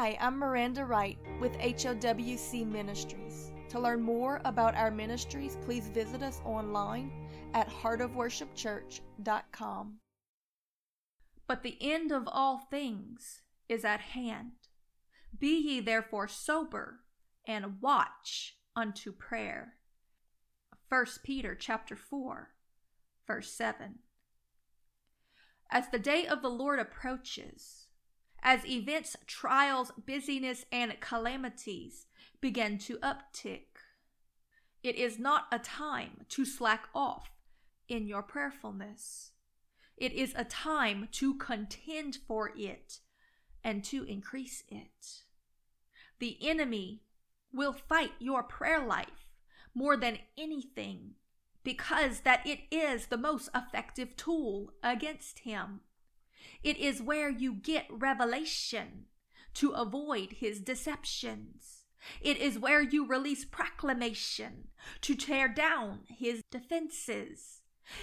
Hi, I'm Miranda Wright with HOWC Ministries. To learn more about our ministries, please visit us online at heartofworshipchurch.com. But the end of all things is at hand. Be ye therefore sober and watch unto prayer. 1 Peter chapter 4 verse 7. As the day of the Lord approaches, as events, trials, busyness, and calamities begin to uptick, it is not a time to slack off in your prayerfulness. It is a time to contend for it and to increase it. The enemy will fight your prayer life more than anything because that it is the most effective tool against him. It is where you get revelation to avoid his deceptions. It is where you release proclamation to tear down his defenses.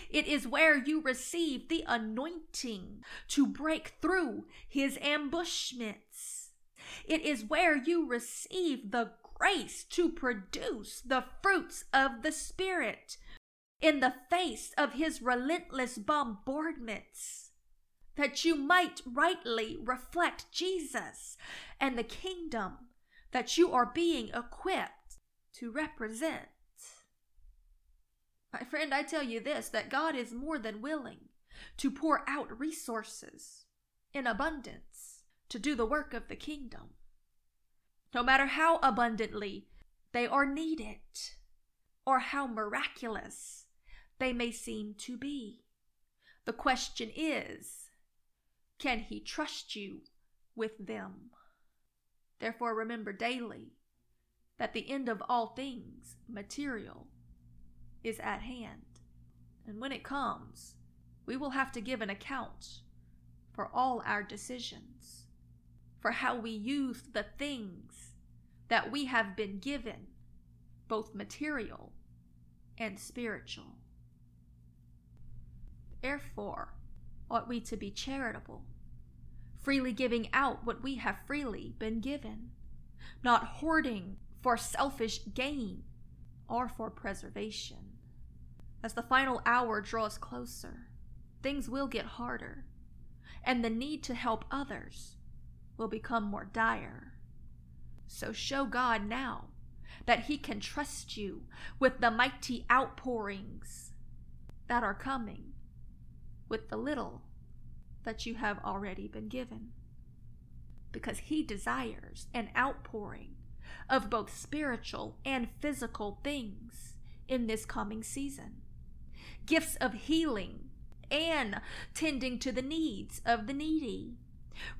It is where you receive the anointing to break through his ambushments. It is where you receive the grace to produce the fruits of the Spirit in the face of his relentless bombardments, that you might rightly reflect Jesus and the kingdom that you are being equipped to represent. My friend, I tell you this that God is more than willing to pour out resources in abundance to do the work of the kingdom. No matter how abundantly they are needed or how miraculous they may seem to be. The question is can he trust you with them? Therefore, remember daily that the end of all things, material, is at hand. And when it comes, we will have to give an account for all our decisions, for how we used the things that we have been given, both material and spiritual. Therefore, ought we to be charitable, freely giving out what we have freely been given, not hoarding for selfish gain or for preservation. As the final hour draws closer, things will get harder, and the need to help others will become more dire. So show God now that He can trust you with the mighty outpourings that are coming with the little that you have already been given. Because He desires an outpouring of both spiritual and physical things in this coming season gifts of healing and tending to the needs of the needy.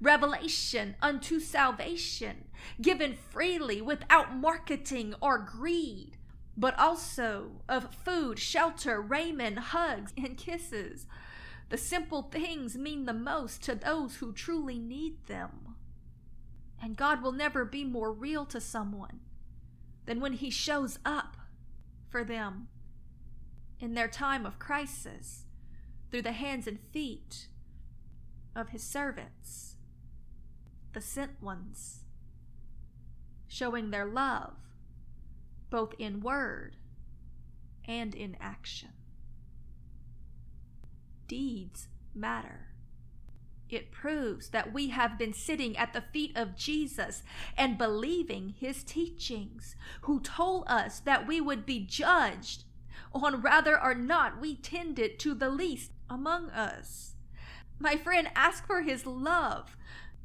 Revelation unto salvation, given freely without marketing or greed, but also of food, shelter, raiment, hugs, and kisses the simple things mean the most to those who truly need them. And God will never be more real to someone than when He shows up for them in their time of crisis through the hands and feet of His servants, the sent ones, showing their love both in word and in action deeds matter. It proves that we have been sitting at the feet of Jesus and believing his teachings, who told us that we would be judged on whether or not we tended to the least among us. My friend, ask for his love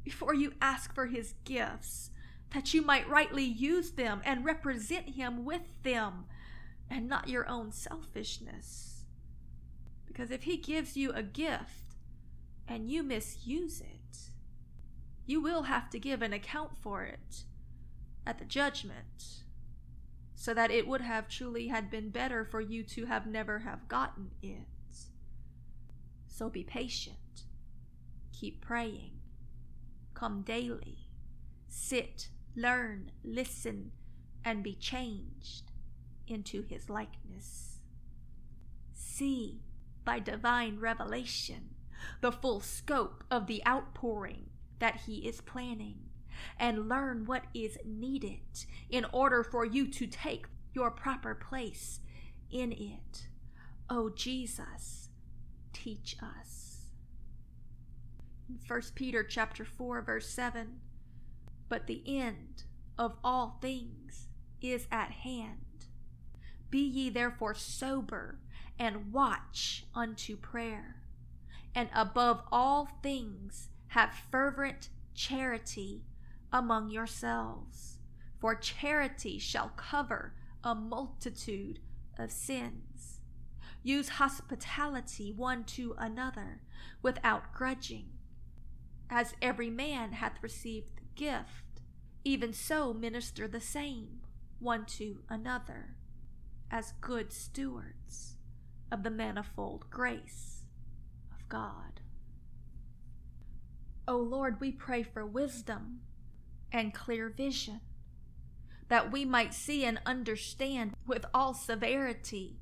before you ask for his gifts, that you might rightly use them and represent him with them, and not your own selfishness. Because if He gives you a gift and you misuse it, you will have to give an account for it at the judgment so that it would have truly had been better for you to have never have gotten it. So be patient. Keep praying. Come daily. Sit, learn, listen, and be changed into his likeness. See by divine revelation the full scope of the outpouring that he is planning and learn what is needed in order for you to take your proper place in it. Oh Jesus, teach us. In 1 Peter chapter 4 verse 7, but the end of all things is at hand. Be ye therefore sober and watch unto prayer. And above all things have fervent charity among yourselves, for charity shall cover a multitude of sins. Use hospitality one to another without grudging. As every man hath received the gift, even so minister the same one to another, as good stewards of the manifold grace of God. O Lord, we pray for wisdom and clear vision that we might see and understand with all severity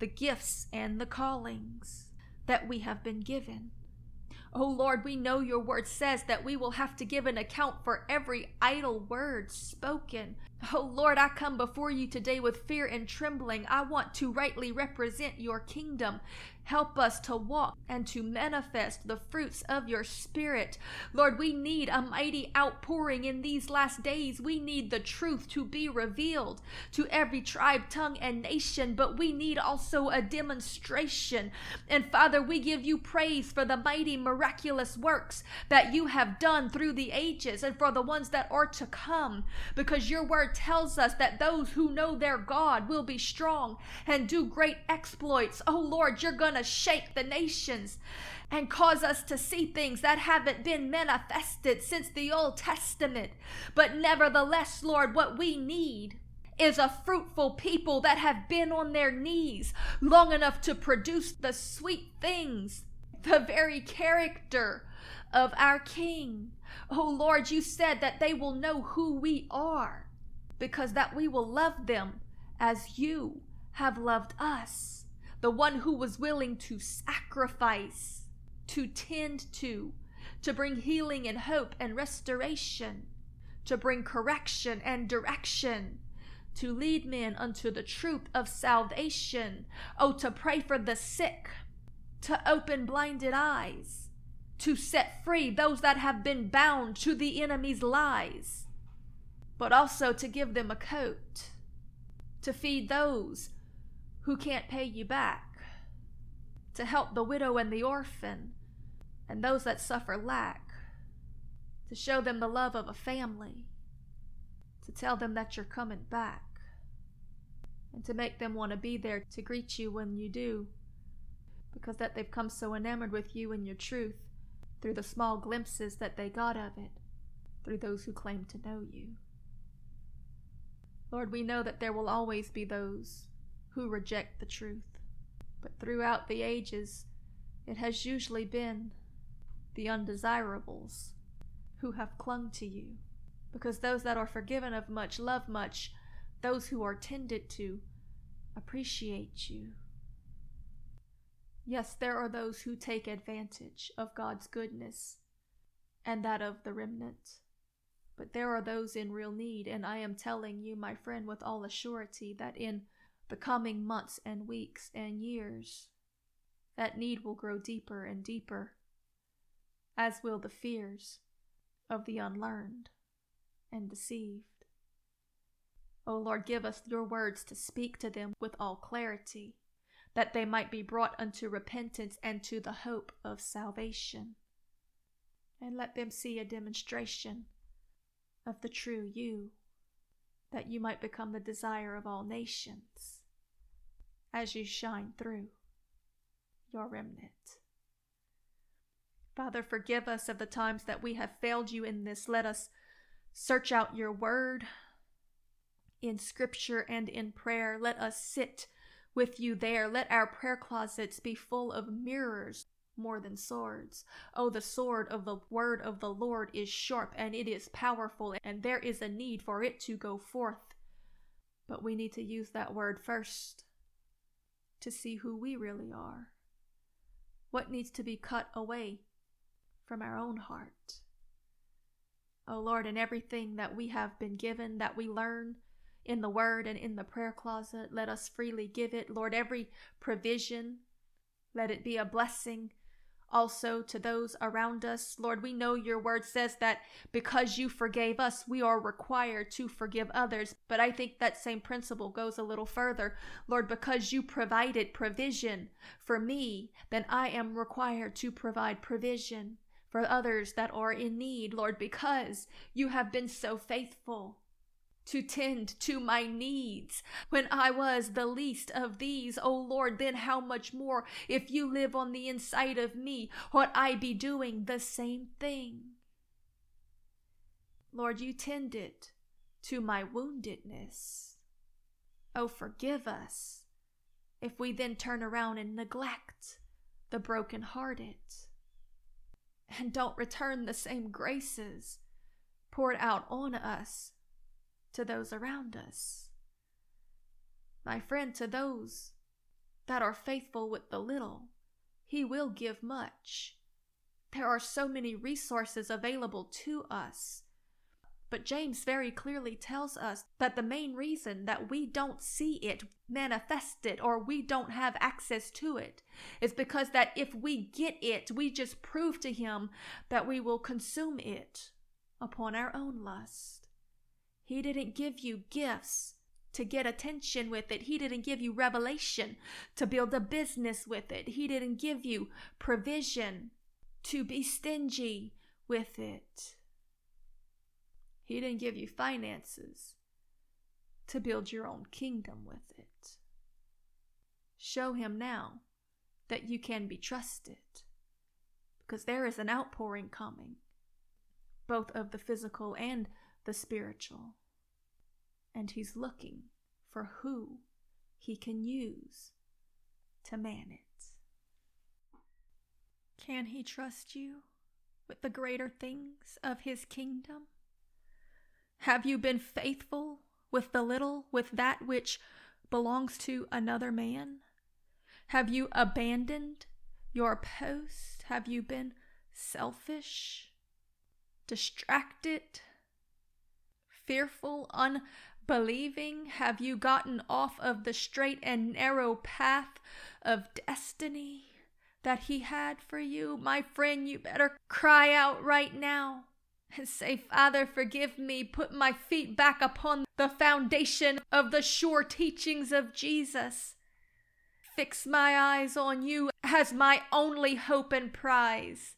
the gifts and the callings that we have been given. Oh Lord, we know your word says that we will have to give an account for every idle word spoken. Oh Lord, I come before you today with fear and trembling. I want to rightly represent your kingdom. Help us to walk and to manifest the fruits of your Spirit. Lord, we need a mighty outpouring in these last days. We need the truth to be revealed to every tribe, tongue, and nation, but we need also a demonstration. And Father, we give you praise for the mighty, miraculous works that you have done through the ages and for the ones that are to come, because your word tells us that those who know their God will be strong and do great exploits. Oh Lord, you're going to shake the nations and cause us to see things that haven't been manifested since the Old Testament. But nevertheless, Lord, what we need is a fruitful people that have been on their knees long enough to produce the sweet things, the very character of our King. Oh Lord, you said that they will know who we are because that we will love them as you have loved us the one who was willing to sacrifice, to tend to, to bring healing and hope and restoration, to bring correction and direction, to lead men unto the truth of salvation. Oh, to pray for the sick, to open blinded eyes, to set free those that have been bound to the enemy's lies, but also to give them a coat, to feed those who can't pay you back, to help the widow and the orphan, and those that suffer lack, to show them the love of a family, to tell them that you're coming back, and to make them want to be there to greet you when you do, because that they've come so enamored with you and your truth through the small glimpses that they got of it, through those who claim to know you. Lord, we know that there will always be those who reject the truth. But throughout the ages, it has usually been the undesirables who have clung to you. Because those that are forgiven of much love much, those who are tended to appreciate you. Yes, there are those who take advantage of God's goodness and that of the remnant. But there are those in real need, and I am telling you, my friend, with all assurity, that in the coming months and weeks and years, that need will grow deeper and deeper, as will the fears of the unlearned and deceived. O Lord, give us your words to speak to them with all clarity, that they might be brought unto repentance and to the hope of salvation. And let them see a demonstration of the true you, that you might become the desire of all nations as you shine through your remnant. Father, forgive us of the times that we have failed you in this. Let us search out your word in scripture and in prayer. Let us sit with you there. Let our prayer closets be full of mirrors more than swords. Oh, the sword of the word of the Lord is sharp and it is powerful, and there is a need for it to go forth. But we need to use that word first to see who we really are. What needs to be cut away from our own heart. Oh Lord, in everything that we have been given, that we learn in the word and in the prayer closet, let us freely give it. Lord, every provision, let it be a blessing also to those around us. Lord, we know your word says that because you forgave us, we are required to forgive others. But I think that same principle goes a little further. Lord, because you provided provision for me, then I am required to provide provision for others that are in need, Lord, because you have been so faithful to tend to my needs when I was the least of these. O Lord, then how much more if you live on the inside of me, ought I be doing the same thing? Lord, you tended to my woundedness. Oh, forgive us if we then turn around and neglect the broken-hearted and don't return the same graces poured out on us to those around us. My friend, to those that are faithful with the little, he will give much. There are so many resources available to us. But James very clearly tells us that the main reason that we don't see it manifested or we don't have access to it is because that if we get it, we just prove to him that we will consume it upon our own lust. He didn't give you gifts to get attention with it. He didn't give you revelation to build a business with it. He didn't give you provision to be stingy with it. He didn't give you finances to build your own kingdom with it. Show him now that you can be trusted because there is an outpouring coming, both of the physical and the spiritual and he's looking for who he can use to man it. Can he trust you with the greater things of his kingdom? Have you been faithful with the little, with that which belongs to another man? Have you abandoned your post? Have you been selfish, distracted, fearful, un believing? Have you gotten off of the straight and narrow path of destiny that He had for you? My friend, you better cry out right now and say, Father, forgive me. Put my feet back upon the foundation of the sure teachings of Jesus. Fix my eyes on you as my only hope and prize.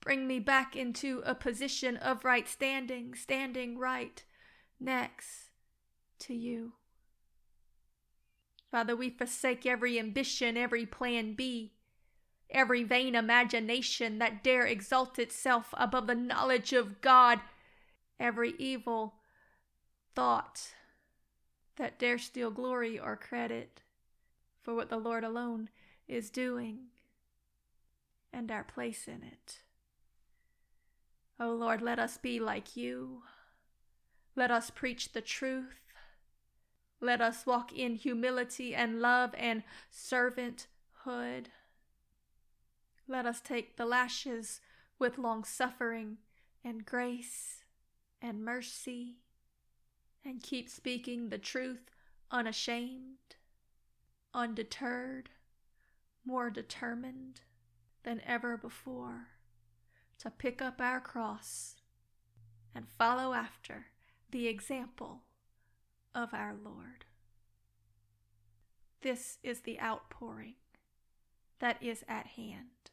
Bring me back into a position of right standing, standing right next to you. Father, we forsake every ambition, every plan B, every vain imagination that dare exalt itself above the knowledge of God, every evil thought that dare steal glory or credit for what the Lord alone is doing and our place in it. O oh Lord, let us be like you. Let us preach the truth. Let us walk in humility and love and servanthood. Let us take the lashes with long suffering and grace and mercy and keep speaking the truth unashamed, undeterred, more determined than ever before to pick up our cross and follow after the example of our Lord. This is the outpouring that is at hand.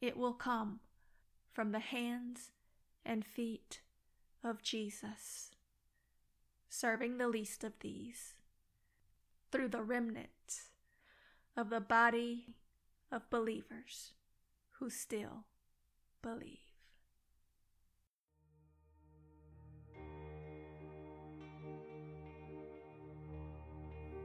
It will come from the hands and feet of Jesus, serving the least of these through the remnant of the body of believers who still believe.